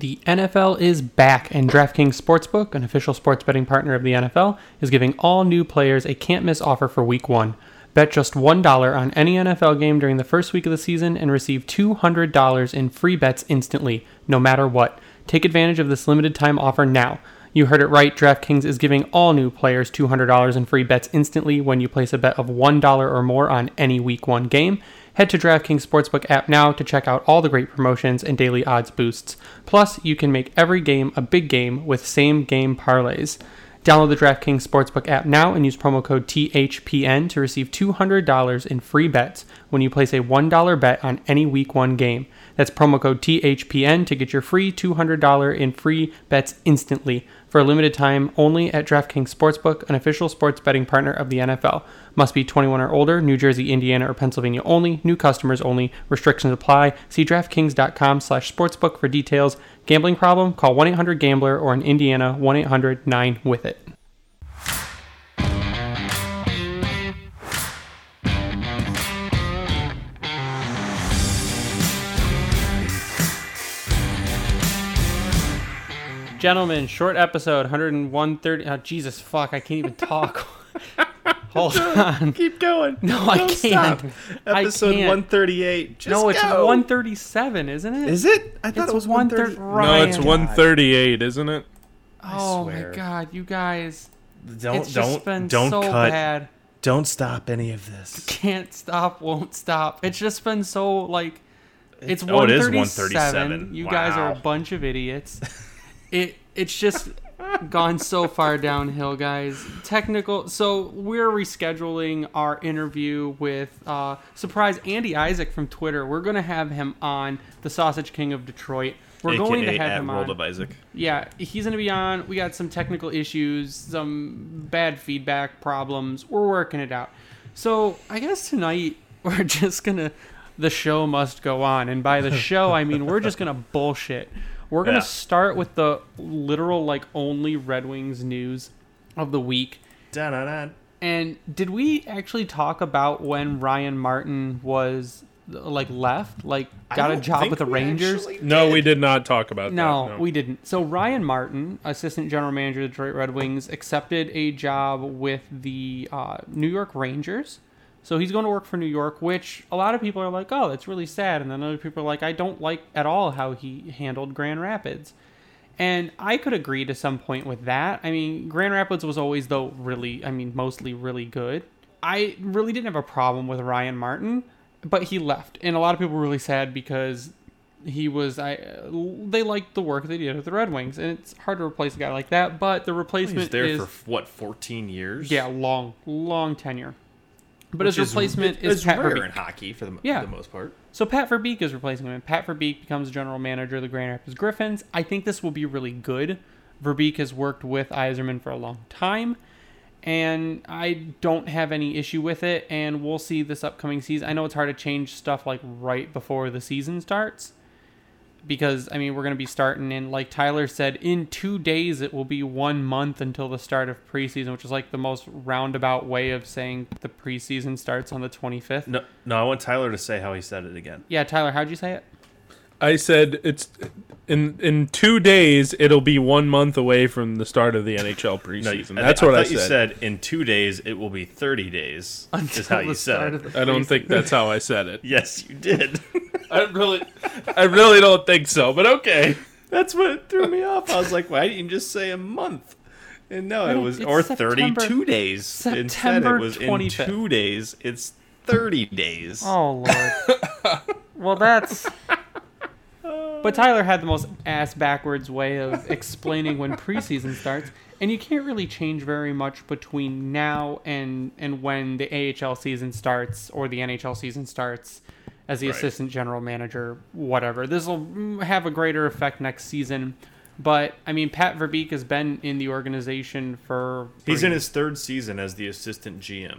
The NFL is back, and DraftKings Sportsbook, an official sports betting partner of the NFL, is giving all new players a can't miss offer for week one. Bet just $1 on any NFL game during the first week of the season and receive $200 in free bets instantly, no matter what. Take advantage of this limited time offer now. You heard it right, DraftKings is giving all new players $200 in free bets instantly when you place a bet of $1 or more on any week one game. Head to DraftKings Sportsbook app now to check out all the great promotions and daily odds boosts. Plus, you can make every game a big game with same game parlays. Download the DraftKings Sportsbook app now and use promo code THPN to receive $200 in free bets when you place a $1 bet on any week one game. That's promo code THPN to get your free $200 in free bets instantly for a limited time only at DraftKings Sportsbook, an official sports betting partner of the NFL. Must be 21 or older, New Jersey, Indiana, or Pennsylvania only. New customers only. Restrictions apply. See DraftKings.com slash sportsbook for details. Gambling problem? Call 1-800-GAMBLER or in Indiana, 1-800-9-WITH-IT. Gentlemen, short episode, 101.30. Oh, Jesus fuck, I can't even talk. Hold on. Keep going. No, I Don't can't. stop. I Episode can't. 138. Just no, it's go. 137, isn't it? Is it? I thought It's it was 130 130. No, it's 138, isn't it? Oh my god, you guys. Don't it's just don't been don't so cut. bad. Don't stop any of this. Can't stop, won't stop. It's just been so like it's Oh, it is 137. 137. You guys are a bunch of idiots. it it's just gone so far downhill, guys. Technical. So we're rescheduling our interview with uh, surprise Andy Isaac from Twitter. We're gonna have him on the Sausage King of Detroit. We're going to AKA have him World on. of Isaac. Yeah, he's going to be on. We got some technical issues, some bad feedback problems. We're working it out. So I guess tonight we're just going to. The show must go on. And by the show, I mean we're just going to bullshit. We're going to Yeah. start with the literal, like, only Red Wings news of the week. Da-da-da. And did we actually talk about when Ryan Martin was, like, left? Like, got a job with the Rangers? No, did. we did not talk about No, that. No, we didn't. So Ryan Martin, assistant general manager of the Detroit Red Wings, accepted a job with the uh, New York Rangers. So he's going to work for New York, which a lot of people are like, "Oh, that's really sad," and then other people are like, "I don't like at all how he handled Grand Rapids." And I could agree to some point with that. I mean, Grand Rapids was always though really, I mean, mostly really good. I really didn't have a problem with Ryan Martin, but he left, and a lot of people were really sad because he was I they liked the work they did with the Red Wings, and it's hard to replace a guy like that. But the replacement there is for what 14 years. yeah, long, long tenure. But Which his is- replacement is Pat rare Verbeek. in hockey for the, Yeah. for the most part. So Pat Verbeek is replacing him, and Pat Verbeek becomes general manager of the Grand Rapids Griffins. I think this will be really good. Verbeek has worked with Yzerman for a long time, and I don't have any issue with it. And we'll see this upcoming season. I know it's hard to change stuff like right before the season starts, because I mean we're going to be starting in like Tyler said in 2 days it will be 1 month until the start of preseason which is like the most roundabout way of saying the preseason starts on the 25th. No, no, I want Tyler to say how he said it again. Yeah, Tyler, how'd you say it? I said it's in in two days. It'll be one month away from the start of the NHL preseason. No, you- That's I, what I, thought said. you said. In two days, it will be 30 days. is how the you start said of it. the I don't think that's how I said it. Yes, you did. I really, I really don't think so. But okay. That's what threw me off. I was like, why didn't you just say a month? And no, it was it's or September- 32 days. Instead, September it was 25th. in two days. It's 30 days. Oh lord. well, that's. But Tyler had the most ass backwards way of explaining when preseason starts, and you can't really change very much between now and and when the AHL season starts or the NHL season starts as the Right. assistant general manager, whatever. This will have a greater effect next season. But I mean, Pat Verbeek has been in the organization for. He's in his third season as the assistant GM.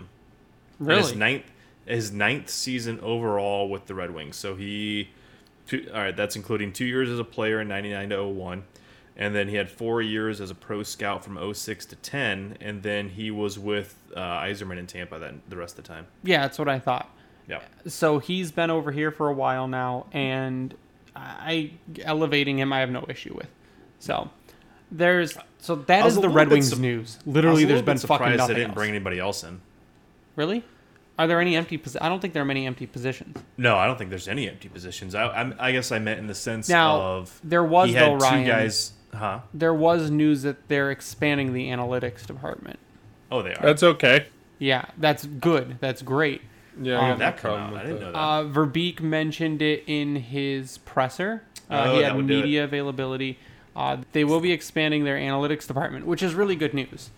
And really. His ninth, his ninth season overall with the Red Wings. So he, two, all right, that's including two years as a player in '99 to 01, and then he had four years as a pro scout from 06 to 10, and then he was with uh, Yzerman in Tampa then the rest of the time. yeah, that's what I thought. Yeah, so he's been over here for a while now, and I elevating him I have no issue with. So there's so that I was is a the Red Wings sup- news. Literally, there's been bit fucking surprised nothing they didn't else. bring anybody else in. Really? Are there any empty? Posi- I don't think there are many empty positions. No, I don't think there's any empty positions. I, I'm, I guess I meant in the sense Now, of there was, he had though, two Ryan- guys. Huh? There was news that they're expanding the analytics department. Oh, they are. That's okay. Yeah, that's good. That's great. Yeah, Um, I got that come problem out. with I didn't that. know that. Uh, Verbeek mentioned it in his presser. Uh, Oh, he that had would do it. media availability. Uh, they will be expanding their analytics department, which is really good news.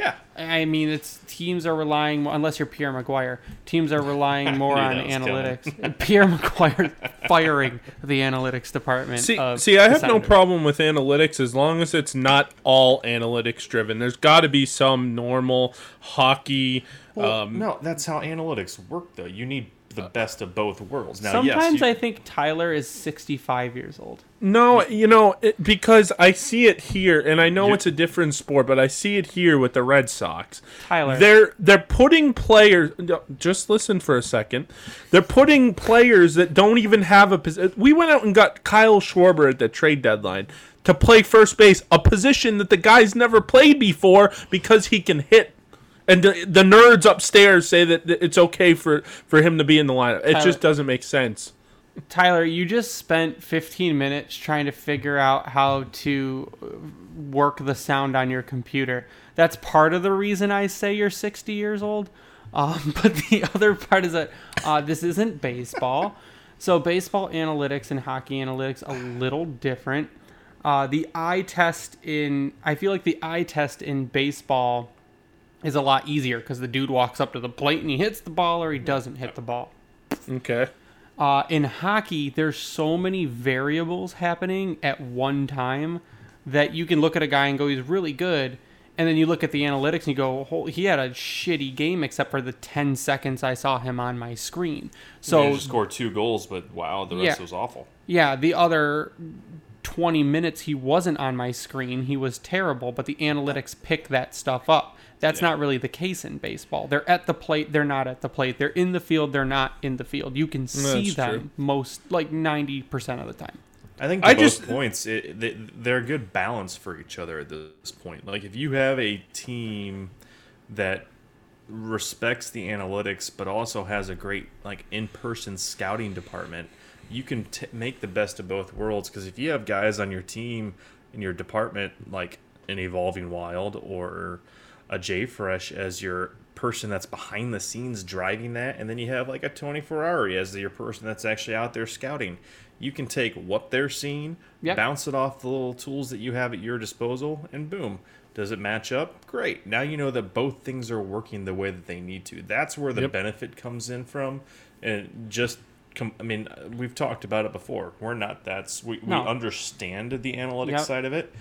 Yeah. I mean, it's teams are relying more, unless you're Pierre McGuire. Teams are relying more on that was coming. analytics. Pierre McGuire firing the analytics department. See, of see, I have no problem with analytics as long as it's not all analytics driven. There's got to be some normal hockey. Well, um, no, that's how analytics work, though. You need the best of both worlds. Now, Sometimes yes, you, I think Tyler is 65 years old. No, you know, it, because I see it here, and I know You- it's a different sport, but I see it here with the Red Sox. Tyler. they're they're putting players. Just listen for a second. They're putting players that don't even have a position. We went out and got Kyle Schwarber at the trade deadline to play first base, a position that the guy's never played before because he can hit. And the, the nerds upstairs say that it's okay for, for him to be in the lineup. It Tyler- just doesn't make sense. Tyler, you just spent 15 minutes trying to figure out how to work the sound on your computer. That's part of the reason I say you're 60 years old. Um, but the other part is that uh, this isn't baseball. So, baseball analytics and hockey analytics a little different. Uh, the eye test in, I feel like the eye test in baseball is a lot easier because the dude walks up to the plate and he hits the ball or he doesn't hit the ball. Okay. Uh, in hockey, there's so many variables happening at one time that you can look at a guy and go, he's really good. And then you look at the analytics and you go, "Hol- he had a shitty game except for the 10 seconds I saw him on my screen. so So, just scored two goals, but wow, the rest Yeah. was awful. yeah, the other 20 minutes he wasn't on my screen, he was terrible, but the analytics pick that stuff up. That's not really the case in baseball. They're at the plate, they're not at the plate. They're in the field, they're not in the field. You can see That's them true. most, like 90% of the time. I think to I both just- points, it, they, they're a good balance for each other at this point. Like if you have a team that respects the analytics, but also has a great like in-person scouting department, you can t- make the best of both worlds. Because if you have guys on your team in your department like an evolving wild or a J Fresh as your person that's behind the scenes driving that, and then you have like a Tony Ferrari as your person that's actually out there scouting. You can take what they're seeing, Yep. bounce it off the little tools that you have at your disposal, and boom. Does it match up? Great. Now you know that both things are working the way that they need to. That's where the Yep. benefit comes in from. And just, I mean, we've talked about it before. We're not that's we, No. we understand the analytics Yep. side of it,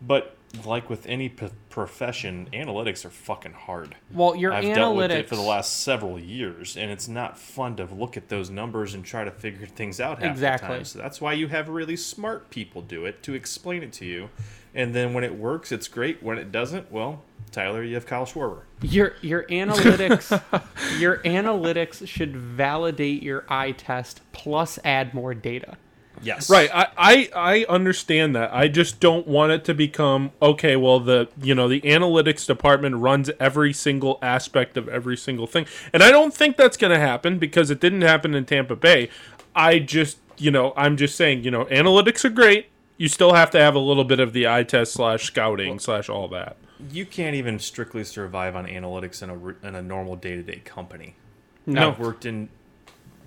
but like with any p- profession, analytics are fucking hard. Well, your I've analytics dealt with it for the last several years, and it's not fun to look at those numbers and try to figure things out half Exactly. the time. So that's why you have really smart people do it to explain it to you. And then when it works, it's great. When it doesn't, well, Tyler, you have Kyle Schwarber. your your analytics your analytics should validate your eye test plus add more data. Yes. Right, I, I I understand that. I just don't want it to become okay. Well, the you know the analytics department runs every single aspect of every single thing, and I don't think that's going to happen because it didn't happen in Tampa Bay. I just you know I'm just saying you know analytics are great. you still have to have a little bit of the eye test slash scouting slash all that. You can't even strictly survive on analytics in a in a normal day to day company. No. I've worked in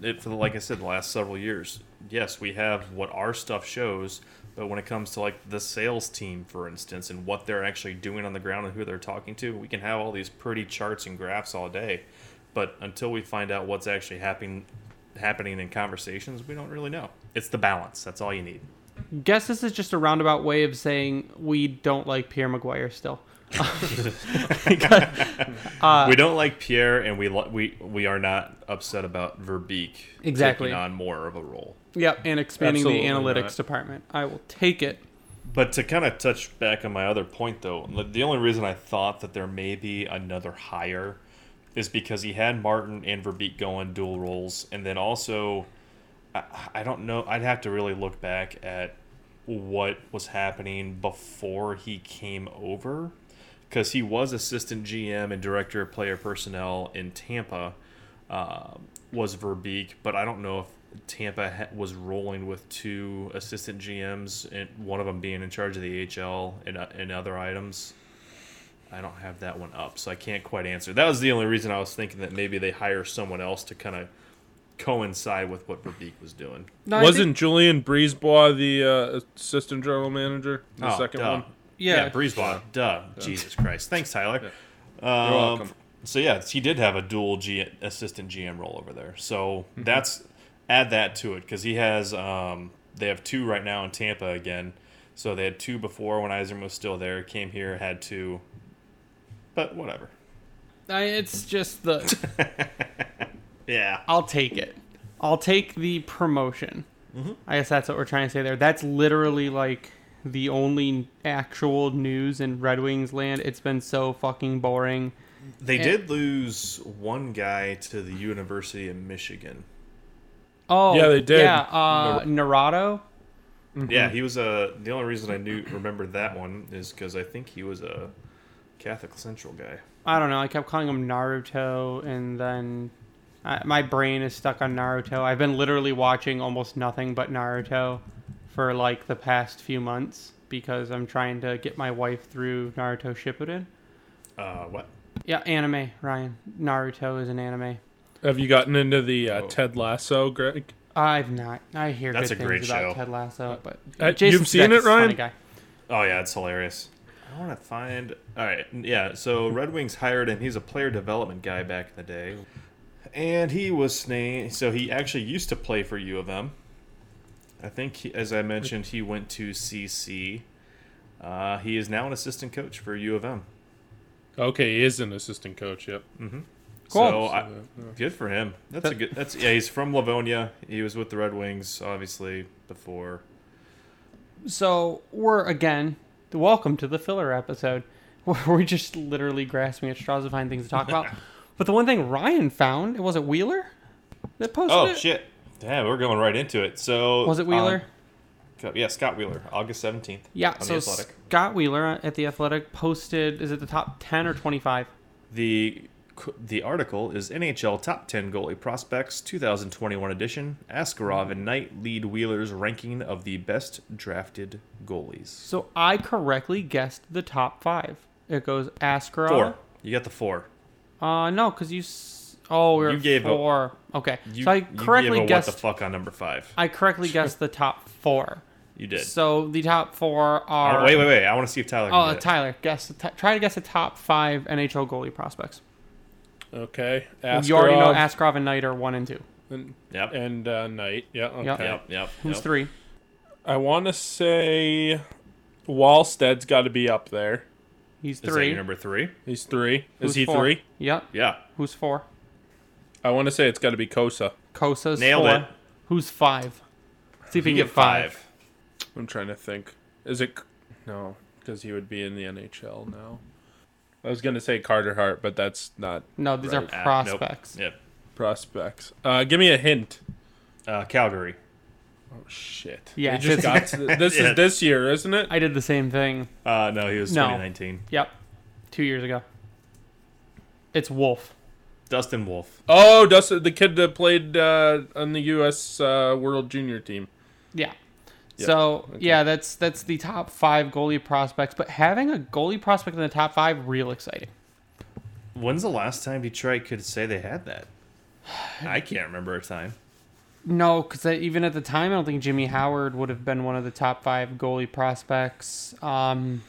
it for the, like I said the last several years. Yes, we have what our stuff shows, but when it comes to like the sales team, for instance, and what they're actually doing on the ground and who they're talking to, we can have all these pretty charts and graphs all day, but until we find out what's actually happening happening in conversations, we don't really know. It's the balance. That's all you need. Guess this is just a roundabout way of saying we don't like Pierre McGuire still. Uh, we don't like Pierre, and we we we are not upset about Verbeek Exactly. taking on more of a role. Yep, and expanding Absolutely the analytics not. department. I will take it. But to kind of touch back on my other point, though, the- only reason I thought that there may be another hire is because he had Martin and Verbeek going dual roles, and then also, I, I don't know, I'd have to really look back at what was happening before he came over, because he was assistant GM and director of player personnel in Tampa, uh, was Verbeek, but I don't know if Tampa ha- was rolling with two assistant GMs, and one of them being in charge of the HL and, uh, and other items. I don't have that one up, so I can't quite answer. That was the only reason I was thinking that maybe they hire someone else to kind of coincide with what Verbeek was doing. No, Wasn't think- Julian BriseBois the uh, assistant general manager? The Oh, second duh. one. Yeah. yeah, BriseBois. Duh. Jesus Christ. Thanks, Tyler. You're Um, welcome. So yeah, he did have a dual G- assistant GM role over there. So Mm-hmm. that's add that to it because he has. Um, they have two right now in Tampa again. So they had two before when Yzerman was still there. Came here, had two. But whatever. I, it's just the. Yeah. I'll take it. I'll take the promotion. Mm-hmm. I guess that's what we're trying to say there. That's literally like the only actual news in Red Wings land. It's been so fucking boring. They And- did lose one guy to the University of Michigan. Oh, Yeah, they did. Yeah, uh, Naurato. Yeah, he was a. The only reason I knew remembered that one is because I think he was a Catholic Central guy. I don't know. I kept calling him Naruto, and then I, my brain is stuck on Naruto. I've been literally watching almost nothing but Naruto for like the past few months because I'm trying to get my wife through Naruto Shippuden. Uh, what? Yeah, anime, Ryan. Naruto is an anime. Have you gotten into the uh, Oh. Ted Lasso, Greg? I've not. I hear That's good a great about show. Ted Lasso, but Uh, Jason you've seen Sudeikis it, is a funny Ryan? Guy. Oh yeah, it's hilarious. I want to find. All right, yeah. So Red Wings hired him. He's a player development guy back in the day, and he was named. So he actually used to play for U of M. I think, he, as I mentioned, he went to CC. Uh, he is now an assistant coach for U of M. Okay, he is an assistant coach. Yep. Cool. So I, good for him. That's a good. That's yeah. He's from Livonia. He was with the Red Wings, obviously before. So we're again welcome to the filler episode. Where we're just literally grasping at straws to find things to talk about. but the one thing Ryan found, it was it Wheeler that posted Oh it. shit! Yeah, we're going right into it. So Was it Wheeler? um, yeah, Scott Wheeler, August seventeenth. yeah. on So the Athletic. Scott Wheeler at the Athletic posted. Is it the top ten or twenty five? The the article is NHL Top 10 Goalie Prospects 2021 edition. Askarov and Knight lead Wheeler's ranking of the best drafted goalies. So I correctly guessed the top five. It goes Askarov. Four. You got the four. Uh, no, because you. S- oh, we're You gave a- four. okay, You, so I you correctly gave a guessed. what the fuck on number five. I correctly guessed the top four. You did. So the top four are. right, wait, wait, wait. I want to see if Tyler. Can Oh. Tyler, guess. T- try to guess the top five NHL goalie prospects. Okay. you already know Askarov Askarov and Knight are one and two. and, Yep. and uh, Knight. Yeah. Okay. Yep. Yep. Yep. Who's yep. three? I want to say Wallstedt's got to be up there. He's Is that three. your number three? He's three. Who's Is he four? three? Yep. Yeah. Who's four? I want to say it's got to be Cossa. Cossa's Nailed four. it. Who's five? Let's See if he You can get five. I'm trying to think. Is it no? Because he would be in the NHL now. I was gonna say Carter Hart, but that's not No, these Right. are Ah, prospects. Nope. prospects. Uh, give me a hint. Uh, Calgary. Oh shit! Yeah, just got to the- this Yeah. is this year, isn't it? I did the same thing. Uh, no, he was No. 2019. Yep. Two years ago. It's Wolf. Dustin Wolf. Oh, Dustin, the kid that played uh, on the U.S. Uh, World Junior team. Yeah. So yeah, that's that's the top five goalie prospects. But having a goalie prospect in the top five, real exciting. When's the last time Detroit could say they had that? I can't remember a time. No, because even at the time, I don't think Jimmy Howard would have been one of the top five goalie prospects. Um,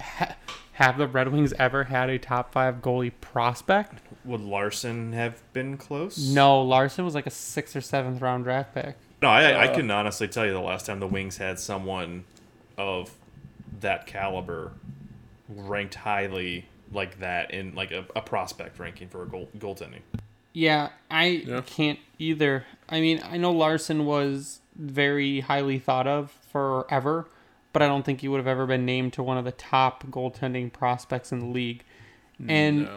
ha- have the Red Wings ever had a top five goalie prospect? Would Larson have been close? No, Larson was like a sixth or seventh round draft pick. No, I, I uh, can honestly tell you the last time the Wings had someone of that caliber ranked highly like that in like a, a prospect ranking for a goal, goaltending. Yeah, I can't either. I mean, I know Larson was very highly thought of forever, but I don't think he would have ever been named to one of the top goaltending prospects in the league. And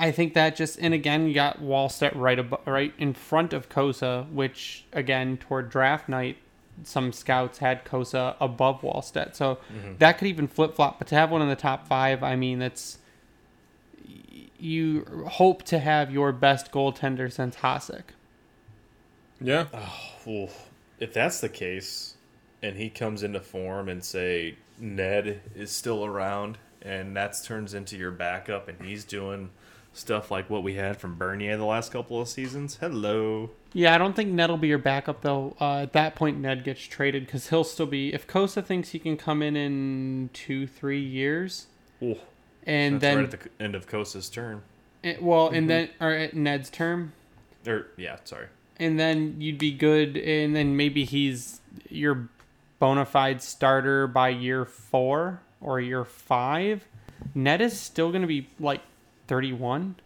I think that just and again you got Wallstedt right ab- right in front of Cossa, which again toward draft night some scouts had Cossa above Wallstedt. So mm-hmm. that could even flip flop. But to have one in the top five, I mean that's you hope to have your best goaltender since Hasek. Yeah. Oh, oof. If that's the case, and he comes into form and say Ned is still around, and that turns into your backup, and he's doing stuff like what we had from Bernier the last couple of seasons. Hello. Yeah, I don't think Ned will be your backup though. Uh, at that point, Ned gets traded because he'll still be. If Cossa thinks he can come in in two, three years, Ooh, and then right at the end of Cossa's term. eh, well, and then or at Ned's term, Or yeah, sorry. and then you'd be good, and then maybe he's your bona fide starter by year four or year five. Ned is still going to be like thirty-one,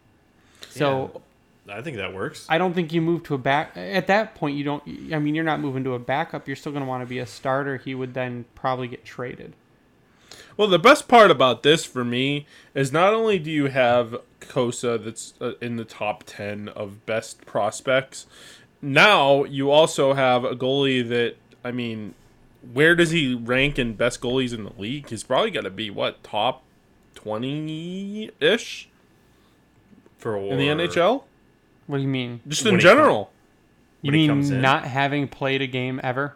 so. I think that works. I don't think you move to a back at that point. You don't. I mean, you're not moving to a backup. You're still going to want to be a starter. He would then probably get traded. Well, the best part about this for me is not only do you have Cossa that's uh, in the top 10 of best prospects, now you also have a goalie that, I mean, where does he rank in best goalies in the league? He's probably got to be, what, top 20 ish for in the NHL? What do you mean? Just When in he com- general. You when he mean in. not having played a game ever?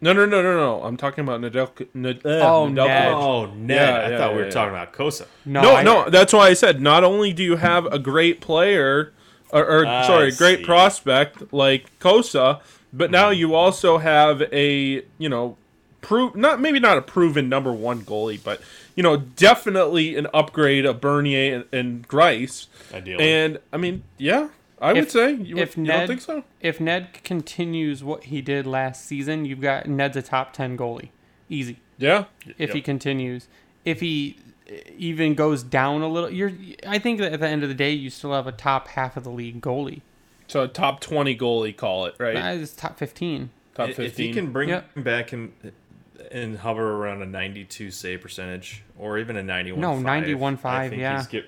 No, no, no, no, no. I'm talking about Nadel. Nad- uh, Oh, Nedeljkovic. Ned. Oh, oh Ned. Yeah, I yeah, thought we were yeah. talking about Cossa. No, No, I- no, that's why I said not only do you have a great player, or, or ah, I sorry, great see. prospect like Cossa, but now mm-hmm. you also have a you know, prove not maybe not a proven number one goalie, but you know, definitely an upgrade of Bernier and, and Greiss. Ideally. And I mean, yeah, I would say you, if you Ned don't think so. if Ned continues what he did last season, you've got Ned's a top ten goalie, easy. Yeah, If he continues, if he eh, even goes down a little, you're. I think that at the end of the day, you still have a top half of the league goalie. so a top twenty goalie, call it right, That is top fifteen. top fifteen. If he can bring Yep. him back and and hover around a 92 save percentage or even a 91 No, 91.5, I think yeah. He's gi-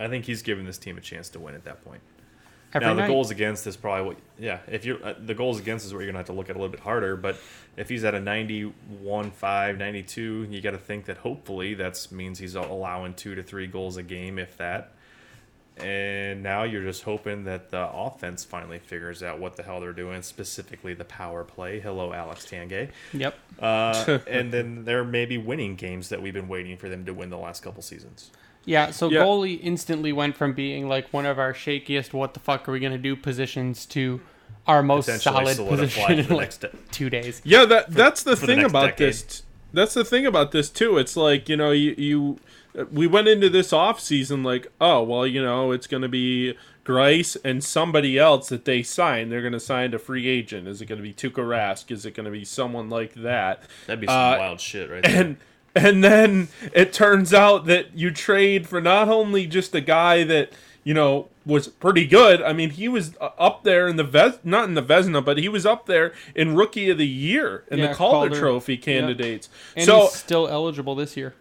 I think he's giving this team a chance to win at that point. Every now night. the goals against is probably what yeah if you are uh, the goals against is what you're gonna have to look at a little bit harder but if he's at a 91 5 92 you got to think that hopefully that means he's allowing two to three goals a game if that and now you're just hoping that the offense finally figures out what the hell they're doing specifically the power play hello alex tangay Yep. uh, and then they're maybe winning games that we've been waiting for them to win the last couple seasons Yeah, so Yeah. goalie instantly went from being like one of our shakiest "what the fuck are we gonna do" positions to our most solid position in the like next de- two days. Yeah, that that's the for the thing about decade. this. That's the thing about this too. It's like you know you you we went into this off season like oh well you know it's going to be Greiss and somebody else that they sign. They're going to sign a free agent. Is it going to be Tuukka Rask? Is it going to be someone like that? that'd be some Uh, wild shit right there. and and then it turns out that you trade for not only just a guy that you know was pretty good. I mean, he was uh, up there in the Ves- not in the Vezina, but he was up there in Rookie of the Year in Yeah, the Calder, Calder. Trophy candidates. And so he's still eligible this year.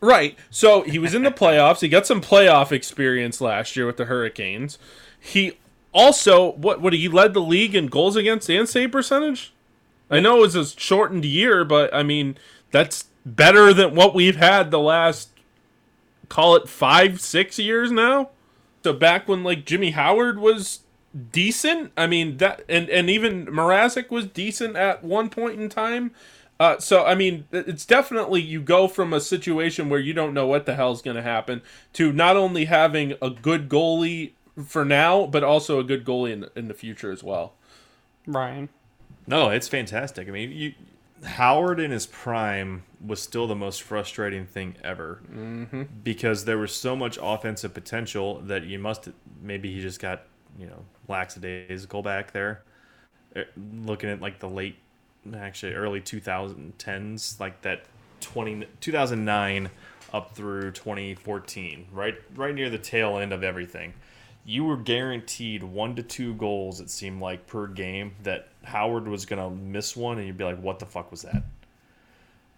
Right. So he was in the playoffs. He got some playoff experience last year with the Hurricanes. He also what what he led the league in goals against and save percentage. I know it was a shortened year, but I mean that's better than what we've had the last call it five six years now. So back when like Jimmy Howard was decent. I mean that, and and even Mrazek was decent at one point in time. Uh, so I mean, it's definitely you go from a situation where you don't know what the hell's going to happen to not only having a good goalie for now, but also a good goalie in in the future as well. Ryan. No, it's fantastic. I mean, you Howard in his prime was still the most frustrating thing ever mm-hmm. because there was so much offensive potential that you must maybe he just got you know lackadaisical back there. Eh, looking at like the late, actually early 2010s, like that 20 2009 up through 2014, right right near the tail end of everything you were guaranteed one to two goals. It seemed like per game that Howard was gonna miss one, and you'd be like, "What the fuck was that?"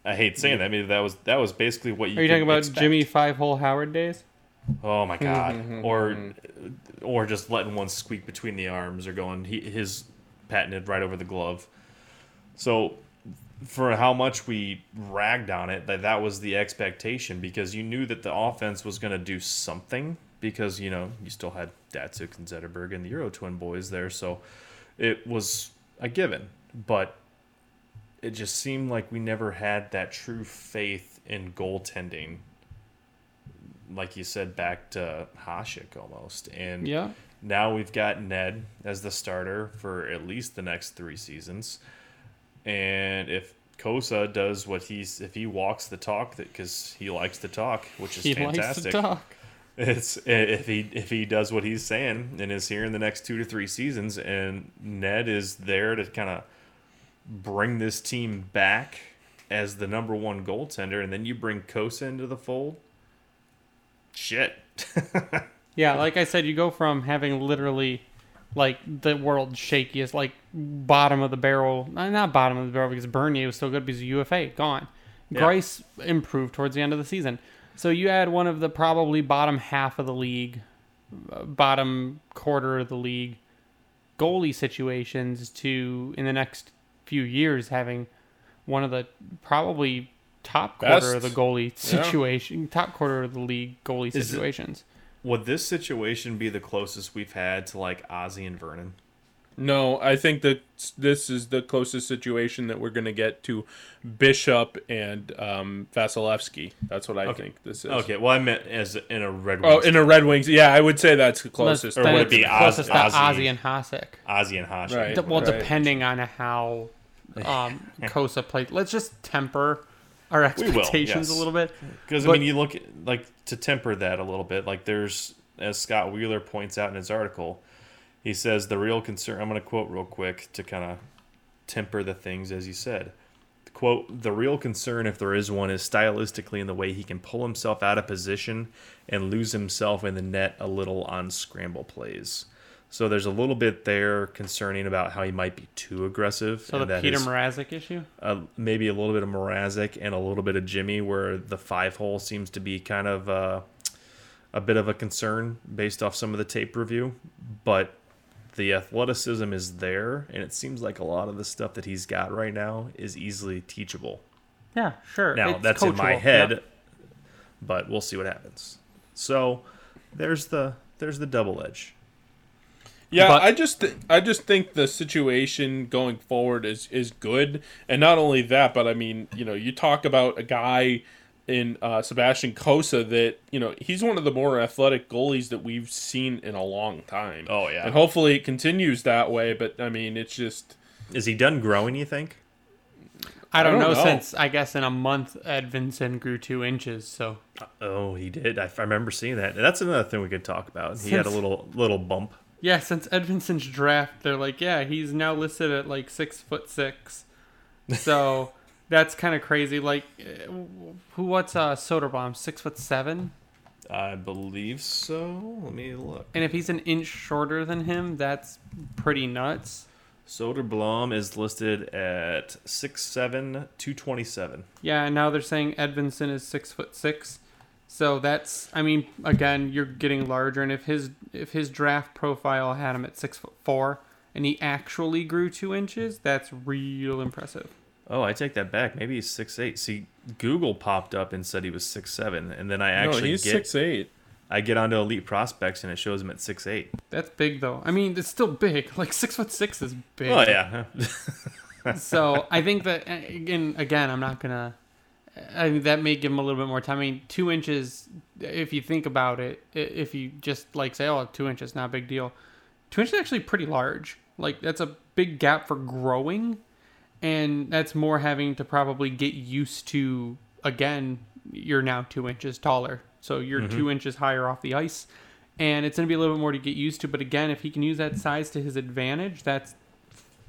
I hate saying that. I mean, that was that was basically what you. Are you talking about expect. Jimmy Five Hole Howard days? Oh my god! or or just letting one squeak between the arms, or going he, his patented right over the glove. So for how much we ragged on it, that that was the expectation because you knew that the offense was going to do something because you know you still had Datsyuk and Zetterberg and the Euro Twin boys there, so it was a given. But it just seemed like we never had that true faith in goaltending, like you said, back to Hasek almost. And yeah. now we've got Ned as the starter for at least the next three seasons. And if Cossa does what he's, if he walks the talk, that because he likes to talk, which is he fantastic. Likes to talk. It's if he if he does what he's saying and is here in the next two to three seasons, and Ned is there to kind of bring this team back as the number one goaltender, and then you bring Cossa into the fold. Shit. yeah, like I said, you go from having literally like the world's shakiest, like bottom of the barrel, not bottom of the barrel because Bernier was still good because UFA gone. Yeah. Greiss improved towards the end of the season. So you had one of the probably bottom half of the league, uh, bottom quarter of the league goalie situations to in the next few years having one of the probably top quarter Best. of the goalie situation, yeah. top quarter of the league goalie Is situations. It, would this situation be the closest we've had to like Ozzy and Vernon? No, I think that this is the closest situation that we're going to get to Bishop and um, Vasilevskiy. That's what I okay. think this is. Okay, well, I meant as in a Red Wings. Oh, in a Red Wings. Yeah, I would say that's the closest. or would it be closest Oz, to Ozzy, and Hasek? Ozzy and Hasek. Right, well, right. depending on how um, Cossa played. Let's just temper our expectations will, yes. a little bit. Because, I mean, you look at, like, to temper that a little bit, like, there's, as Scott Wheeler points out in his article, he says the real concern. I'm going to quote real quick to kind of temper the things as you said. Quote, the real concern, if there is one, is stylistically in the way he can pull himself out of position and lose himself in the net a little on scramble plays. So there's a little bit there concerning about how he might be too aggressive. So the Peter Mrazek issue? Uh, maybe a little bit of Mrazek and a little bit of Jimmy, where the five hole seems to be kind of uh, a bit of a concern based off some of the tape review. But the athleticism is there, and it seems like a lot of the stuff that he's got right now is easily teachable. Yeah, sure. Now it's that's coachable. in my head, yep. but we'll see what happens. So there's the there's the double edge. Yeah, but, I just th- I just think the situation going forward is is good, and not only that, but I mean, you know, you talk about a guy in uh, Sebastian Cossa that you know he's one of the more athletic goalies that we've seen in a long time. Oh yeah, and hopefully it continues that way. But I mean, it's just is he done growing? You think? I don't, I don't know, know, Since I guess in a month, Edvinsson grew two inches. So. Oh, he did. I, I remember seeing that. That's another thing we could talk about. He had a little little bump. Yeah, since Edvinsson's draft, they're like, yeah, he's now listed at like six foot six. So that's kind of crazy. Like, uh, who? What's uh, Soderblom? Six foot seven. I believe so. Let me look. And if he's an inch shorter than him, that's pretty nuts. Soderblom is listed at 6'7", 227. Yeah, and now they're saying Edvinsson is six foot six. So that's, I mean, again, you're getting larger, and if his if his draft profile had him at six foot four, and he actually grew two inches, that's real impressive. Oh, I take that back. Maybe he's six eight. See, Google popped up and said he was six seven, and then I actually no, he's get, six eight. I get onto elite prospects and it shows him at six eight. That's big though. I mean, it's still big. Like six foot six is big. Oh yeah. so I think that again, again, I'm not gonna. I mean, that may give him a little bit more time. I mean, two inches. If you think about it, if you just like say, oh, two inches, not a big deal," two inches is actually pretty large. Like that's a big gap for growing, and that's more having to probably get used to. Again, you're now two inches taller, so you're two inches higher off the ice, and it's gonna be a little bit more to get used to. But again, if he can use that size to his advantage, that's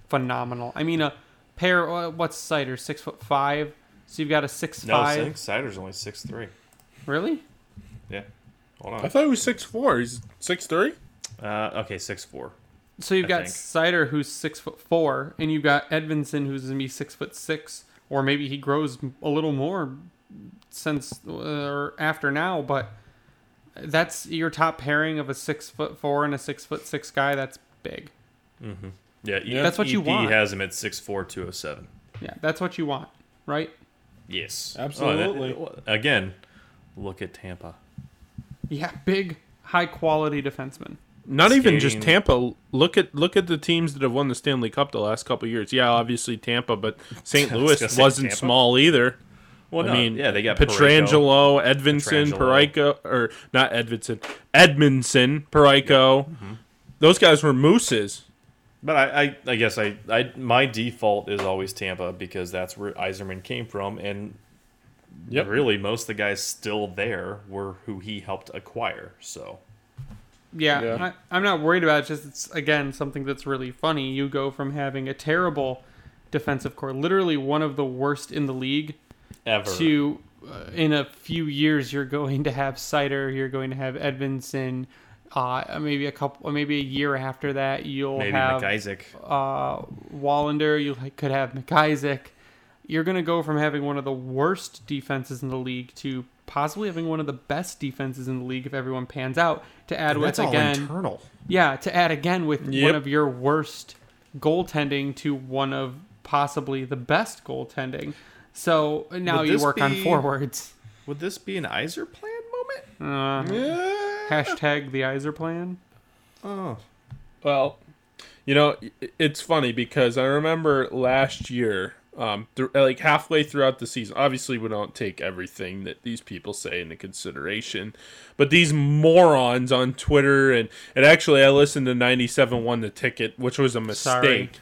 phenomenal. I mean, a pair. uh, What's Seider? Six foot five. So you've got a six no, I five. think Seider's only six three. Really? Yeah. Hold on. I on. thought he was six four. He's six three. Uh, okay, six four. So you've I got think. Seider who's six foot four, and you've got Edvinsson who's gonna be six foot six, or maybe he grows a little more since uh, or after now. But that's your top pairing of a six foot four and a six foot six guy. That's big. Yeah, E- That's what you EP want. has him at six four two oh seven. Yeah, that's what you want, right? Yes, Absolutely. Oh, that- again, look at Tampa. Yeah, big, high quality defenseman. Not even just Tampa. Look at look at the teams that have won the Stanley Cup the last couple years. Yeah, obviously Tampa, but St. I was Louis wasn't Tampa. small either. Well, I no, mean, yeah, they got Pietrangelo, Edvinsson, Pietrangelo. Parayko, or not Edvinsson, Edmundson, Parayko. Mm-hmm. Those guys were mooses. But I, I, I guess I, I, my default is always Tampa because that's where Yzerman came from, and Yep. really most of the guys still there were who he helped acquire. So Yeah, Yeah. I, I'm not worried about it. Just it's again something that's really funny. You go from having a terrible defensive core, literally one of the worst in the league, ever, to uh, in a few years you're going to have Seider, you're going to have Edvinsson. Uh, maybe a couple, maybe a year after that, you'll maybe have McIsaac. uh, Wallander. You could have McIsaac. You're going to go from having one of the worst defenses in the league to possibly having one of the best defenses in the league if everyone pans out. To add with again, internal. yeah, to add again with Yep. one of your worst goaltending to one of possibly the best goaltending. So now you work on forwards. Would this be an Yzerplan Uh, moment? Hashtag the Yzerplan. Oh, Well, you know, it's funny because I remember last year, um, th- like halfway throughout the season. Obviously, we don't take everything that these people say into consideration, but these morons on Twitter and and actually, I listened to ninety seven won the ticket, which was a Sorry. mistake.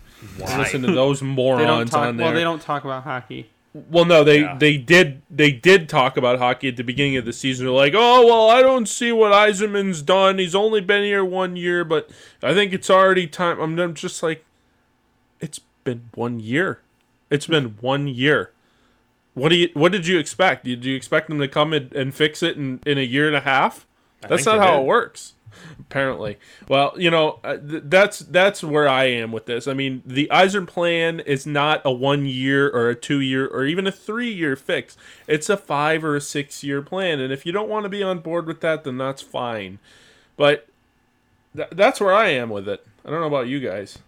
I listened to those They don't morons talk. on there. Well, they don't talk about hockey. Well, no, they Yeah. they did they did talk about hockey at the beginning of the season. They're like, oh well, I don't see what Yzerman's done. He's only been here one year, but I think it's already time. I'm, I'm just like, it's been one year. It's been one year. What do you What did you expect? Did you expect them to come and, and fix it in, in a year and a half? That's not how did. it works. Apparently, well, you know, uh, th- that's that's where I am with this. I mean, the Eisner plan is not a one year or a two year or even a three year fix. It's a five or a six year plan, and if you don't want to be on board with that, then that's fine. But th- that's where I am with it. I don't know about you guys.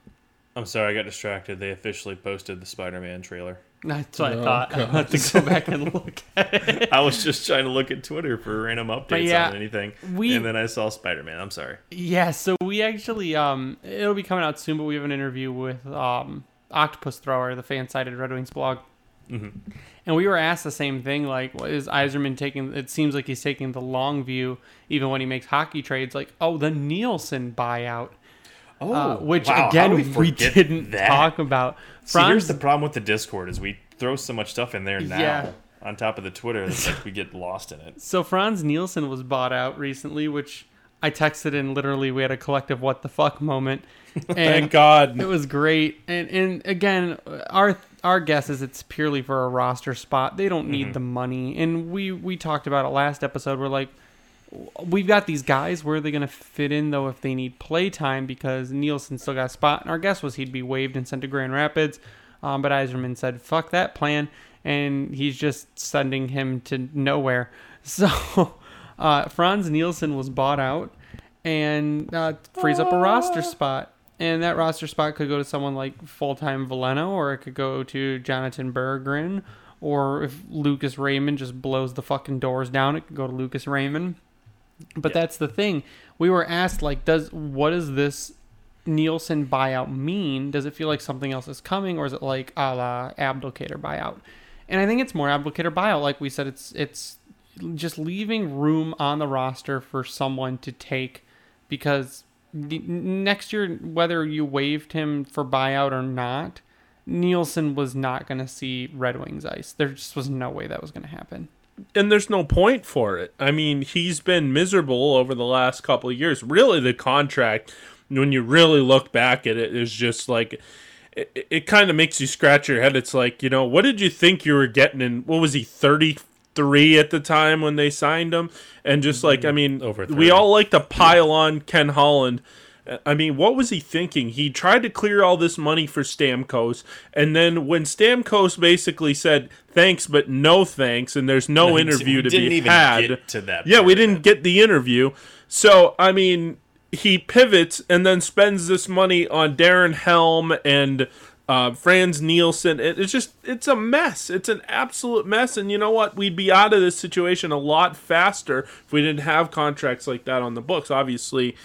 I'm sorry, I got distracted. They officially posted the Spider-Man trailer. That's what I thought. I have to go back and look at it. I was just trying to look at Twitter for random updates yeah, on anything, we- and then I saw Spider-Man. I'm sorry. Yeah, so we actually um it'll be coming out soon, but we have an interview with um Octopus Thrower, the fan sided Red Wings blog. And we were asked the same thing, like, is Yzerman taking? It seems like he's taking the long view, even when he makes hockey trades. Like, oh, the Nielsen buyout, Oh, uh, which wow, again do we, didn't that? talk about. Frans, See, here's the problem with the Discord is we throw so much stuff in there now Yeah. on top of the Twitter that like, we get lost in it. so Frans Nielsen was bought out recently, which I texted and literally we had a collective what the fuck moment. And Thank God. It was great, and and again, our our guess is it's purely for a roster spot. They don't need the money, and we we talked about it last episode. We're like, we've got these guys. Where are they going to fit in though if they need play time? Because Nielsen still got a spot, and our guess was he'd be waived and sent to Grand Rapids. Um, but Yzerman said, "Fuck that plan," and he's just sending him to nowhere. So, uh, Frans Nielsen was bought out and uh, frees up a roster spot. And that roster spot could go to someone like full time Veleno, or it could go to Jonathan Berggren, or if Lucas Raymond just blows the fucking doors down, it could go to Lucas Raymond. But that's the thing. We were asked like, does what does this Nielsen buyout mean? Does it feel like something else is coming, or is it like a la Abdelkader buyout? And I think it's more Abdelkader buyout. Like we said, it's it's just leaving room on the roster for someone to take because the- next year, whether you waived him for buyout or not, Nielsen was not going to see Red Wings ice. There just was no way that was going to happen. And there's no point for it. I mean, he's been miserable over the last couple of years. Really, the contract, when you really look back at it, is just like it, it kind of makes you scratch your head. It's like, you know, what did you think you were getting in? What was he, 33 at the time when they signed him? And just mm-hmm. like, I mean, Over we all like to pile on Ken Holland. I mean, what was he thinking? He tried to clear all this money for Stamkos, and then when Stamkos basically said thanks but no thanks, and there's no interview to be had. to that yeah, we didn't get the interview. So I mean, he pivots and then spends this money on Darren Helm and uh, Frans Nielsen. It, it's just it's a mess. It's an absolute mess. And you know what? We'd be out of this situation a lot faster if we didn't have contracts like that on the books. Obviously.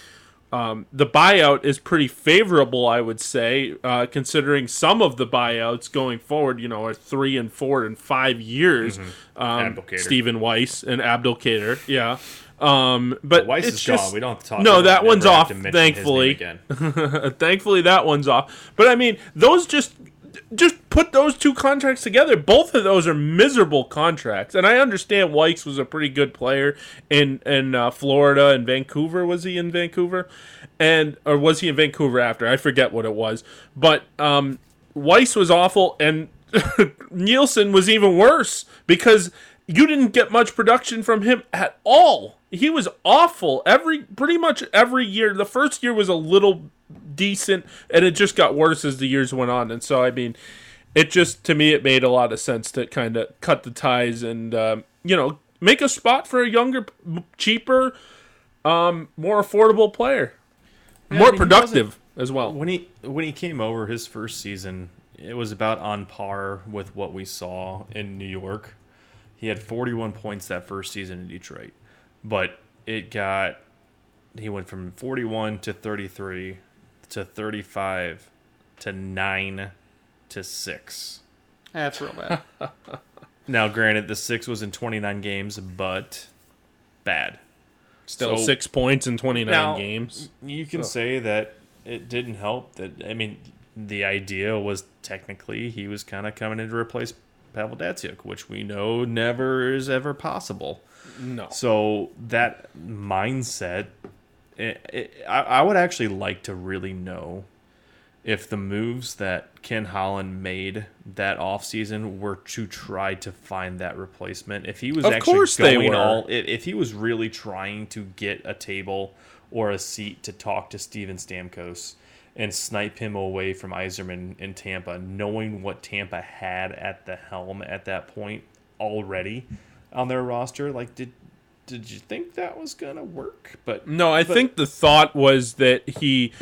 Um, the buyout is pretty favorable, I would say, uh, considering some of the buyouts going forward, you know, are three and four and five years. Um, Stephen Weiss and Abdelkader, yeah. Um, but Weiss it's is just, gone. We don't have to talk. No, that one's off. to mention his name Thankfully, thankfully that one's off. But I mean, those just just put those two contracts together. Both of those are miserable contracts, and I understand Weiss was a pretty good player in in uh, Florida and Vancouver. Was he in Vancouver, and or was he in Vancouver after? I forget what it was. But um, Weiss was awful, and Nielsen was even worse because you didn't get much production from him at all. He was awful every pretty much every year. The first year was a little decent, and it just got worse as the years went on. And so, I mean, it just to me it made a lot of sense to kind of cut the ties and um, you know make a spot for a younger, cheaper, um, more affordable player, more I mean, productive as well. when he when he came over his first season, it was about on par with what we saw in New York. He had 41 points that first season in Detroit, but it got he went from 41 to 33 to 35 to 9 to 6. That's real bad. Now, granted, the 6 was in 29 games, but bad. Still So- six points in twenty nine Now, games. You can say that it didn't help. That I mean, the idea was technically he was kind of coming in to replace Pavel Datsyuk, which we know never is ever possible. No. So that mindset, it, it, I, I would actually like to really know if the moves that Ken Holland made that offseason were to try to find that replacement. If he was Of actually course they going were. all if, if he was really trying to get a table or a seat to talk to Steven Stamkos and snipe him away from Yzerman in Tampa, knowing what Tampa had at the helm at that point already on their roster, like did did you think that was gonna work? But No, I but- think the thought was that he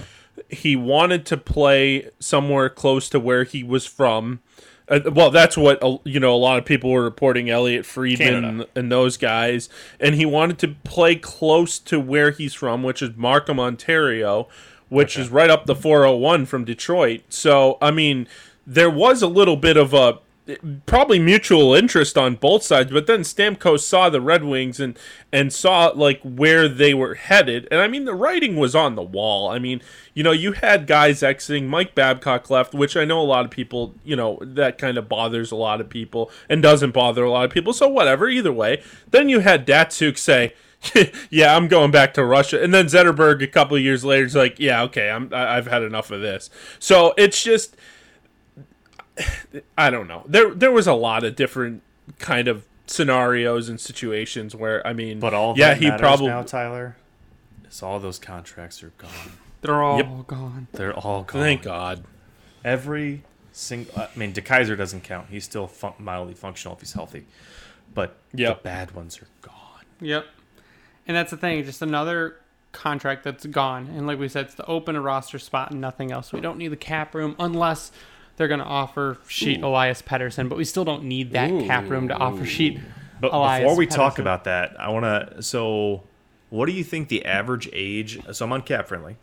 he wanted to play somewhere close to where he was from. Uh, well, that's what uh, you know. A lot of people were reporting Elliotte Friedman Canada. and those guys, and he wanted to play close to where he's from, which is Markham, Ontario, which is right up the 401 from Detroit. So, I mean, there was a little bit of a probably mutual interest on both sides, but then Stamkos saw the Red Wings and and saw like where they were headed, and I mean the writing was on the wall. I mean, you know, you had guys exiting. Mike Babcock left, which I know a lot of people, you know, that kind of bothers a lot of people and doesn't bother a lot of people. So whatever, either way. Then you had Datsyuk say. yeah, I'm going back to Russia, and then Zetterberg a couple years later is like, "Yeah, okay, I'm I've had enough of this." So it's just, I don't know. There there was a lot of different kind of scenarios and situations where I mean, but all yeah, that he probably now, Tyler, is all those contracts are gone. They're all Yep. gone. They're all gone. thank God. Every single. I mean, DeKeyser doesn't count. He's still fun- mildly functional if he's healthy, but Yep. the bad ones are gone. Yep. And that's the thing, just another contract that's gone. And like we said, it's to open a roster spot and nothing else. We don't need the cap room unless they're going to offer sheet Ooh. Elias Pettersson, but we still don't need that Ooh. cap room to offer sheet. But Elias before we Pettersson. talk about that, I want to. So, what do you think the average age? So I'm on cap friendly,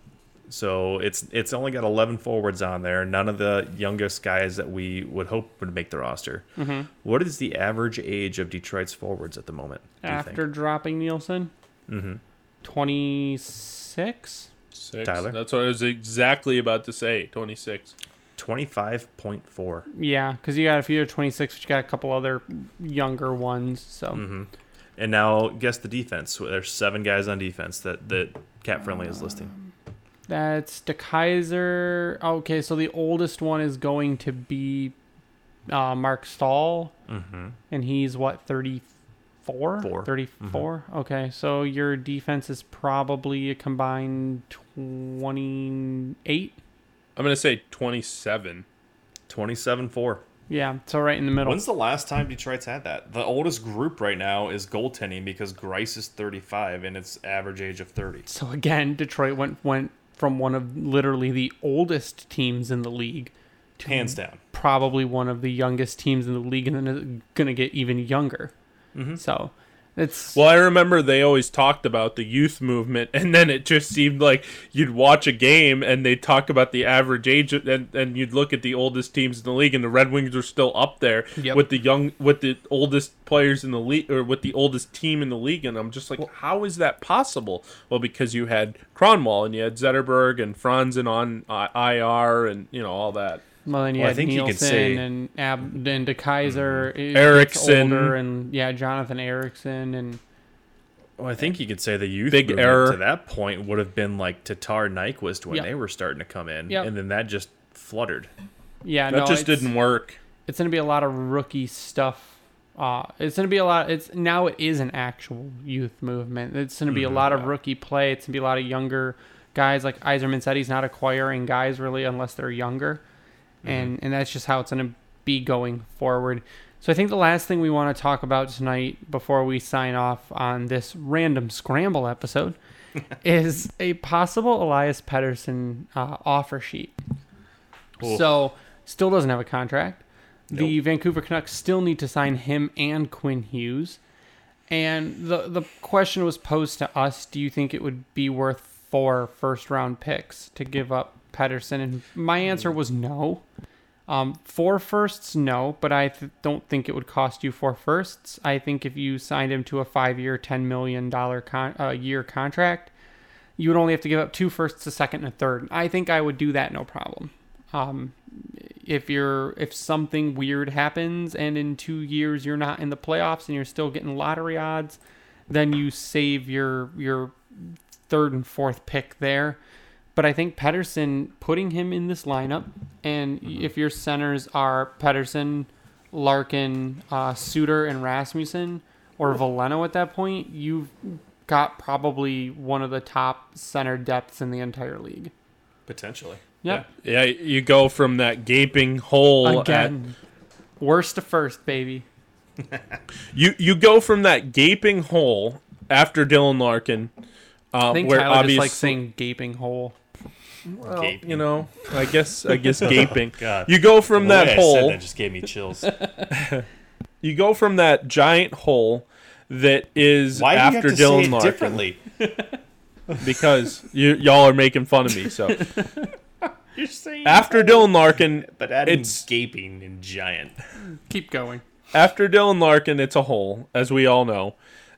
so it's it's only got 11 forwards on there. None of the youngest guys that we would hope would make the roster. Mm-hmm. What is the average age of Detroit's forwards at the moment? After dropping Nielsen, mm-hmm. 26. Six. Tyler, that's what I was exactly about to say. 26 twenty-five point four. Yeah, because you got a few of twenty-six, but you got a couple other younger ones. So. Mm-hmm. And now guess the defense. There's seven guys on defense that that Cap Friendly is listing. Um, that's DeKeyser. Kaiser. okay, so the oldest one is going to be uh, Marc Staal, mm-hmm. and he's what 34? Four. 34? Mm-hmm. Okay, so your defense is probably a combined 28. I'm gonna say twenty seven. 27-4. yeah so right in the middle When's the last time Detroit's had that? The oldest group right now is goaltending because Greiss is 35 and its average age of 30. so again detroit went went from one of literally the oldest teams in the league to Hands down. probably one of the youngest teams in the league and then it's gonna get even younger Mm-hmm. so it's Well, I remember they always talked about the youth movement, and then it just seemed like you'd watch a game and they'd talk about the average age, and, and you'd look at the oldest teams in the league, and the Red Wings are still up there Yep. with the young, with the oldest players in the league, or with the oldest team in the league, and I'm just like, how is that possible? Well, because you had Kronwall and you had Zetterberg and Franzen on uh, IR, and you know all that. Well, then you Well, I think you Nielsen could say- and Ab and DeKeyser, it gets Ericsson. and yeah, Jonathan Ericsson, and Well, I think you could say the youth Big error. to that point would have been like Tatar Nyquist when Yep. they were starting to come in, Yep. and then that just fluttered. yeah, That no, just didn't work. It's gonna be a lot of rookie stuff. Uh, it's gonna be a lot. It's now it is an actual youth movement. It's gonna be a lot of rookie play. It's gonna be a lot of younger guys. Like Yzerman said, he's not acquiring guys really unless they're younger, and and that's just how it's gonna be going forward. So I think the last thing we want to talk about tonight before we sign off on this random scramble episode is a possible Elias Pettersson uh, offer sheet. Oof. So still doesn't have a contract. The Vancouver Canucks still need to sign him and Quinn Hughes. And the the question was posed to us, do you think it would be worth four first round picks to give up Pettersson? And my answer was no. Um, four firsts, no, but I th- don't think it would cost you four firsts. I think if you signed him to a five-year, ten million dollar con- uh, year contract, you would only have to give up two firsts, a second, and a third. I think I would do that no problem. Um, if you're if something weird happens and in two years you're not in the playoffs and you're still getting lottery odds, then you save your your third and fourth pick there. But I think Pettersson putting him in this lineup, and if your centers are Pettersson, Larkin, uh, Suter, and Rasmussen, or Veleno at that point, you've got probably one of the top center depths in the entire league. Potentially. Yep. Yeah, you go from that gaping hole at Again, worst to first, baby. You you go from that gaping hole after Dylan Larkin, uh, I think where Tyler just obviously likes saying gaping hole. Well, Gaping. you know, I guess I guess gaping. God. You go from The way that I said hole. that just gave me chills. You go from that giant hole that is Why after do you have to Dylan say it Larkin differently? because you y'all are making fun of me. So You're saying after Dylan Larkin, but adding it's gaping and giant. Keep going. after Dylan Larkin, it's a hole, as we all know.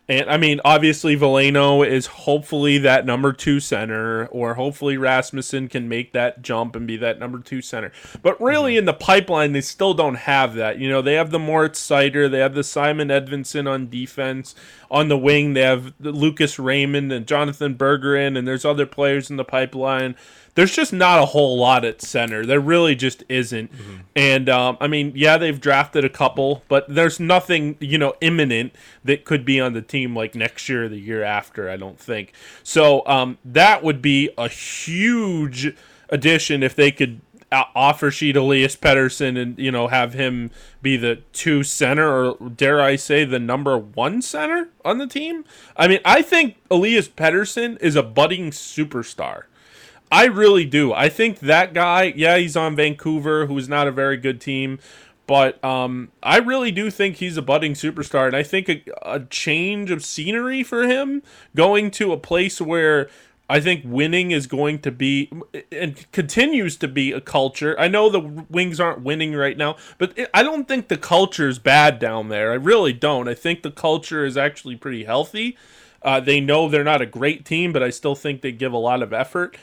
And I mean, obviously, Veleno is hopefully that number two center, or hopefully Rasmussen can make that jump and be that number two center. But really, mm-hmm. in the pipeline, they still don't have that. You know, they have the Moritz Seider, they have the Simon Edvinsson on defense. On the wing, they have the Lucas Raymond and Jonathan Berggren, and there's other players in the pipeline there's just not a whole lot at center. There really just isn't. And um, I mean, yeah, they've drafted a couple, but there's nothing you know imminent that could be on the team like next year or the year after. I don't think so. Um, that would be a huge addition if they could uh, offer sheet Elias Pettersson and you know have him be the two center or dare I say the number one center on the team. I mean, I think Elias Pettersson is a budding superstar. I really do. I think that guy, yeah, he's on Vancouver, who's not a very good team, But um, I really do think he's a budding superstar, and I think a, a change of scenery for him, going to a place where I think winning is going to be and continues to be a culture. I know the Wings aren't winning right now, but I don't think the culture is bad down there. I really don't. I think the culture is actually pretty healthy. Uh, they know they're not a great team, but I still think they give a lot of effort,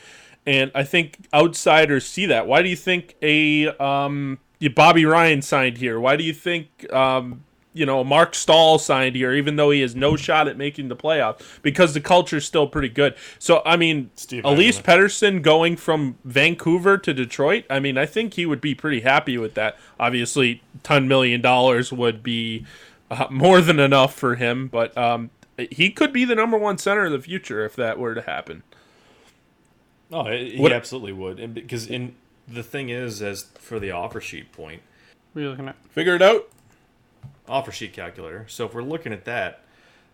and I think outsiders see that. Why do you think a um, Bobby Ryan signed here? Why do you think um, you know Marc Staal signed here, even though he has no shot at making the playoff? Because the culture is still pretty good. So I mean, Steve Elise. Pettersson going from Vancouver to Detroit. I mean, I think he would be pretty happy with that. Obviously, ten million dollars would be uh, more than enough for him, but um, he could be the number one center of the future if that were to happen. Oh, he What- absolutely would, and because in the thing is, as for the offer sheet point, What are you looking at? Figure it out. offer sheet calculator. So if we're looking at that,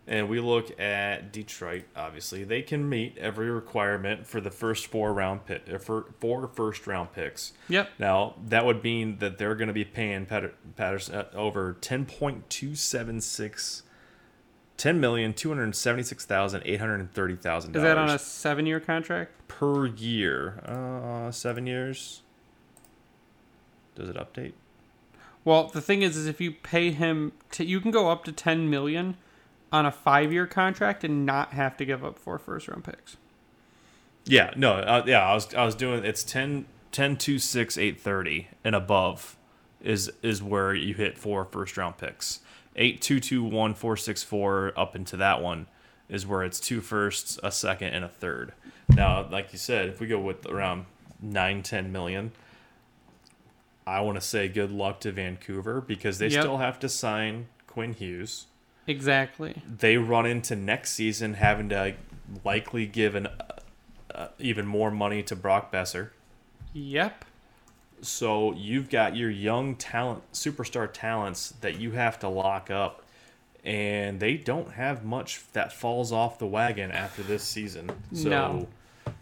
and we look at Detroit, obviously they can meet every requirement for the first four round pick, uh, for four first round picks. Yep. Now that would mean that they're going to be paying Patter- Pettersson uh, over ten point two seven six. Ten million two hundred seventy six thousand eight hundred thirty thousand Is that on a seven-year contract? per year. Uh, seven years. Does it update? Well, the thing is, is if you pay him, to, you can go up to ten million on a five-year contract and not have to give up four first-round picks. Yeah, no, uh, yeah, I was I was doing it's 10 10 2 6 8 30 and above is is where you hit four first round picks. 8 2 2 1 4 6 4 up into that one is where it's two firsts, a second and a third. Now, like you said, if we go with around 9 10 million, I want to say good luck to Vancouver because they Yep. still have to sign Quinn Hughes Exactly. they run into next season having to likely give an uh, even more money to Brock Boeser. Yep. So you've got your young talent, superstar talents that you have to lock up, and they don't have much that falls off the wagon after this season. So No.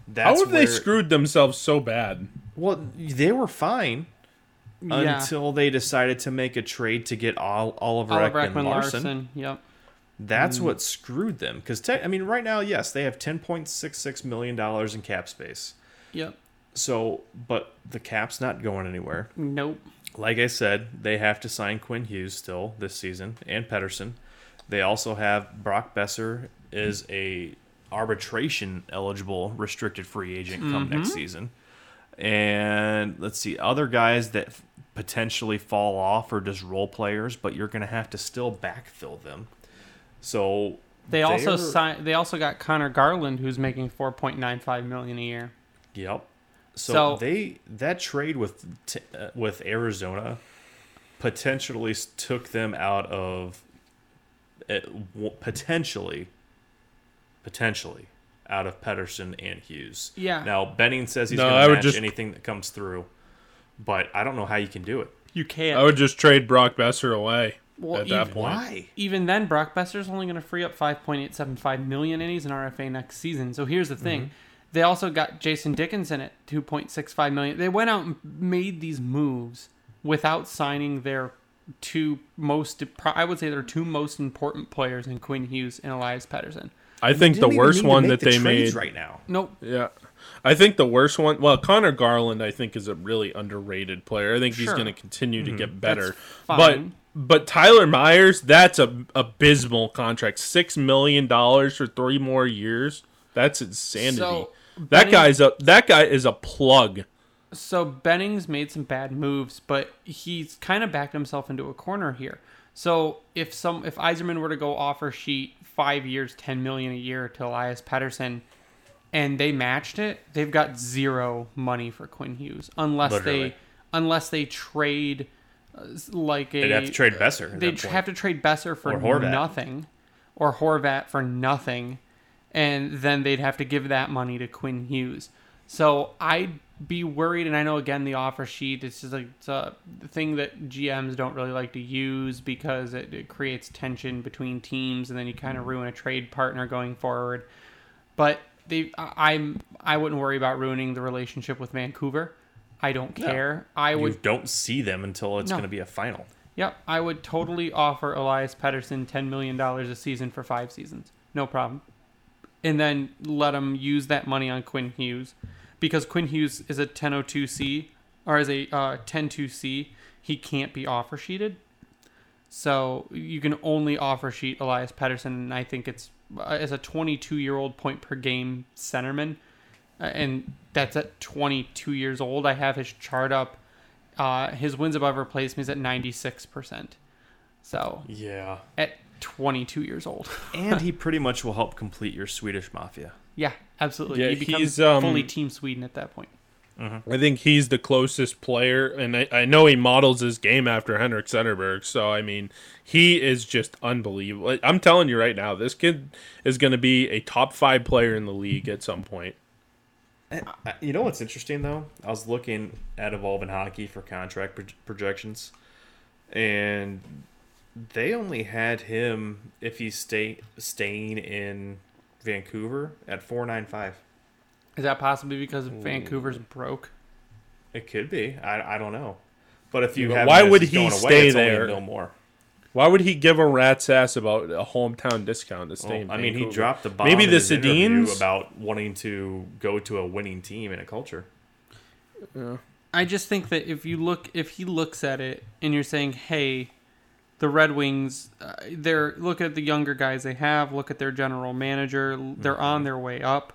that's How have they screwed themselves so bad? Well, they were fine Yeah. until they decided to make a trade to get Ol- Oliver, Oliver Ekman Ekman Larsson. Larsson. Yep. That's mm. what screwed them. Because I mean, right now, yes, they have ten point six six million dollars in cap space. Yep. So, but the cap's not going anywhere. Nope. Like I said, they have to sign Quinn Hughes still this season and Pettersson. They also have Brock Boeser is a arbitration eligible restricted free agent come mm-hmm. next season. And let's see other guys that potentially fall off or just role players, but you're going to have to still backfill them. So They also signed. They also got Conor Garland, who's making four point nine five million a year. Yep. So, So- they that trade with t- uh, with Arizona potentially took them out of uh, w- potentially potentially out of Pettersson and Hughes. Yeah. Now Benning says he's No, going to would match just- anything that comes through, but I don't know how you can do it. You can't. I would just trade Brock Boeser away Well, at that even- point. Why? Even then, Brock Boeser's only going to free up 5.875 million, and he's an RFA next season. So here's the thing: Mm-hmm. They also got Jason Dickinson at 2.65 million. They went out and made these moves without signing their two most, I would say, their two most important players in Quinn Hughes and Elias Pettersson. I think the worst one that the they made. right now. Nope. Yeah. I think the worst one, well, Conor Garland, I think, is a really underrated player. I think he's going to continue to mm-hmm. get better. That's But but Tyler Myers, that's a abysmal contract. Six million dollars for three more years. That's insanity. So, that Benning- guy's a that guy is a plug. So Bennings made some bad moves, but he's kind of backed himself into a corner here. So if some if Yzerman were to go offer sheet five years, ten million a year to Elias Pettersson, and they matched it, they've got zero money for Quinn Hughes unless Literally. they unless they trade uh, like a They'd have to trade Boeser. They'd have to trade Boeser for Or nothing, or Horvat for nothing, and then they'd have to give that money to Quinn Hughes. So I'd be worried, and I know again the offer sheet it's just like it's a thing that GMs don't really like to use because it, it creates tension between teams, and then you kind of mm-hmm. ruin a trade partner going forward. But they, I- I'm I wouldn't worry about ruining the relationship with Vancouver I don't care. I You would don't see them until it's No. going to be a final. Yep, I would totally offer Elias Pettersson ten million dollars a season for five seasons, no problem, and then let him use that money on Quinn Hughes, because Quinn Hughes is a 1002C or as a uh, 102C, he can't be offer sheeted, so you can only offer sheet Elias Pettersson, and I think it's uh, as a 22 year old point per game centerman, uh, and that's at 22 years old. I have his chart up. Uh, his wins above replacement is at 96%. So Yeah. at 22 years old. And he pretty much will help complete your Swedish mafia. yeah, absolutely. Yeah, he becomes he's, um, fully Team Sweden at that point. I think he's the closest player, and I, I know he models his game after Henrik Zetterberg. So I mean, he is just unbelievable. I'm telling you right now, this kid is going to be a top five player in the league at some point. Uh, You know what's interesting though? I was looking at Evolving Hockey for contract pro- projections, and they only had him if he's stay staying in Vancouver at four nine five. Is that possibly because Vancouver's broke? It could be. I, I don't know. But if you But have why him would he going stay it's only a there? mil more. Why would he give a rat's ass about a hometown discount to stay Well, in I mean, he dropped the bomb Maybe the his interview about wanting to go to a winning team and a culture. I just think that if you look, if he looks at it and you're saying, hey, the Red Wings, uh, they're look at the younger guys they have, look at their general manager, they're on their way up,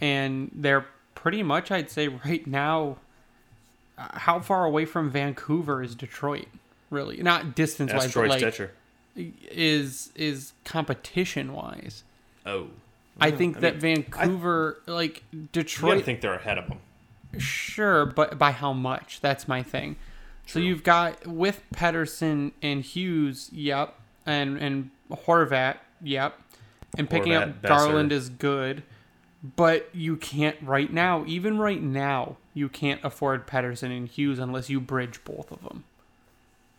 and they're pretty much, I'd say, right now. Uh, how far away from Vancouver is Detroit? Really, not distance wise, but like Stecher. is is competition wise. Oh, I think I that mean, Vancouver, like you gotta Detroit, think they're ahead of them. Sure, but by how much? That's my thing. So you've got with Pettersson and Hughes, yep, and and Horvat, yep, and picking Horvat, up Boeser. Garland is good, but you can't right now. Even right now, you can't afford Pettersson and Hughes unless you bridge both of them.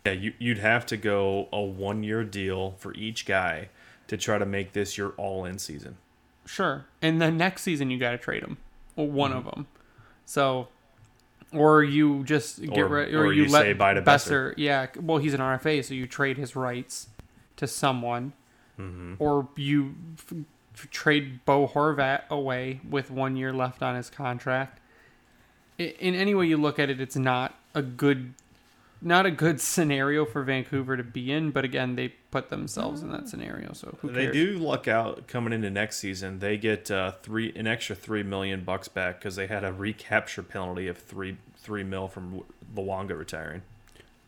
Yeah, you, you'd have to go a one year deal for each guy to try to make this your all in season. Sure, and then next season you got to trade them, or one Mm-hmm. of them. So, or you just get Or- rid, or, or you, you let say bye to Boeser. Yeah, well, he's an RFA, so you trade his rights to someone, Mm-hmm. or you f- f- trade Bo Horvat away with one year left on his contract. I- In any way you look at it, it's not a good, not a good scenario for Vancouver to be in. But again, they put themselves in that scenario, so who They do luck out coming into next season. They get uh, three an extra three million bucks back because they had a recapture penalty of three three mil from Luongo retiring.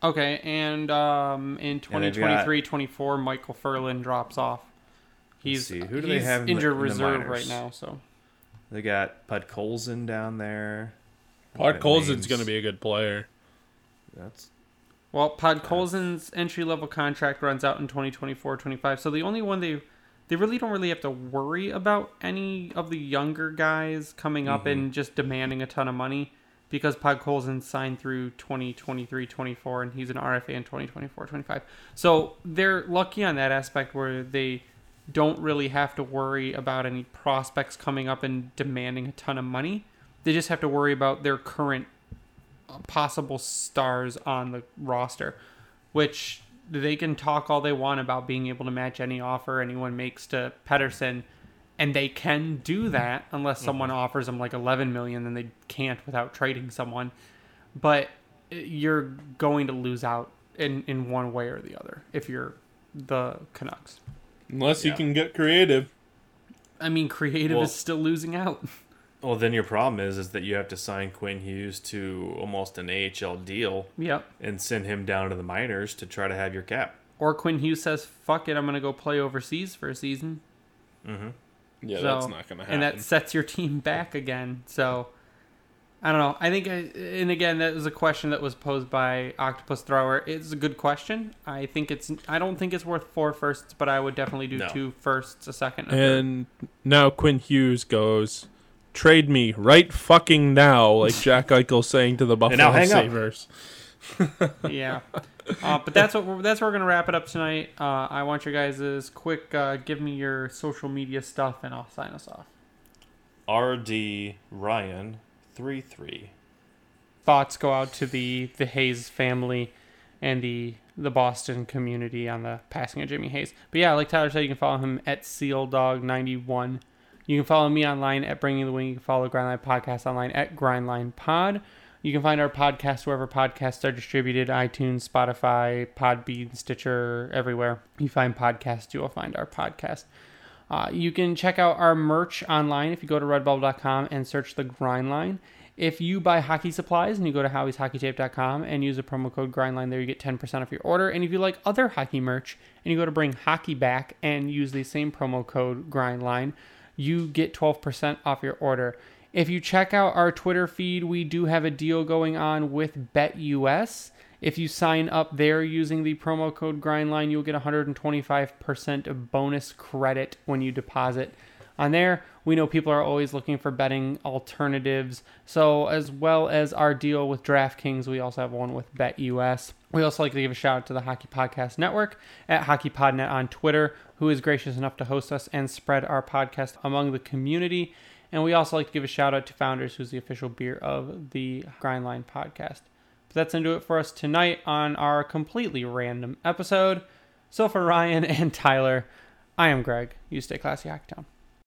Okay, and um, in And they've got- 2023-24, Micheal Ferland drops off. He's see, who do they he's have in the- injured in the reserve right now, so They got Podkolzin down there. Clark That Colson's going to be a good player. That's well, Podkolzin's entry level contract runs out in 2024-25. So the only one they they really don't really have to worry about any of the younger guys coming up and mm-hmm. just demanding a ton of money because Podkolzin signed through 2023-24 and he's an RFA in 2024-25. So they're lucky on that aspect where they don't really have to worry about any prospects coming up and demanding a ton of money. They just have to worry about their current possible stars on the roster, which they can talk all they want about being able to match any offer anyone makes to Pettersson, and they can do that unless someone offers them like 11 million, then they can't without trading someone. But uh, you're going to lose out in in one way or the other if you're the Canucks. Unless you can get creative. I mean, creative Well- is still losing out. well. Then your problem is is that you have to sign Quinn Hughes to almost an AHL deal yep. and send him down to the minors to try to have your cap. Or Quinn Hughes says, "Fuck it, I'm gonna go play overseas for a season." Mm-hmm. Yeah, So- that's not going to happen. and that sets your team back again. So I don't know. I think, I, and again, that was a question that was posed by Octopus Thrower. It's a good question. I think it's. I don't think it's worth four firsts, but I would definitely do No. two firsts, a second, a. And now Quinn Hughes goes, trade me right fucking now, like Jack Eichel saying to the Buffalo now hang. Sabres. yeah. Uh, but that's what we're, that's where we're gonna wrap it up tonight. Uh, I want your guys' quick. Uh, give me your social media stuff, and I'll sign us off. RD Ryan three three. thoughts go out to the the Hayes family and the the Boston community on the passing of Jimmy Hayes. But yeah, like Tyler said, you can follow him at SealDog91. You can follow me online at Bringing the Wing. You can follow Grindline Podcast online at Grindline Pod. You can find our podcast wherever podcasts are distributed iTunes, Spotify, Podbean, Stitcher, everywhere. You find podcasts, you will find our podcast. Uh, you can check out our merch online if you go to redbubble.com and search the Grindline. If you buy hockey supplies and you go to howieshockeytape.com and use the promo code Grindline there, you get 10% off your order. And if you like other hockey merch and you go to bring hockey back and use the same promo code Grindline, you get 12% off your order. If you check out our Twitter feed, we do have a deal going on with BetUS. If you sign up there using the promo code Grindline, you'll get 125% bonus credit when you deposit on there. We know people are always looking for betting alternatives. So, as well as our deal with DraftKings, we also have one with BetUS. We also like to give a shout out to the Hockey Podcast Network at HockeyPodNet on Twitter, who is gracious enough to host us and spread our podcast among the community. And we also like to give a shout out to Founders, who's the official beer of the Grindline podcast. But that's into it for us tonight on our completely random episode. So for Ryan and Tyler, I am Greg. You stay classy, Hacktown.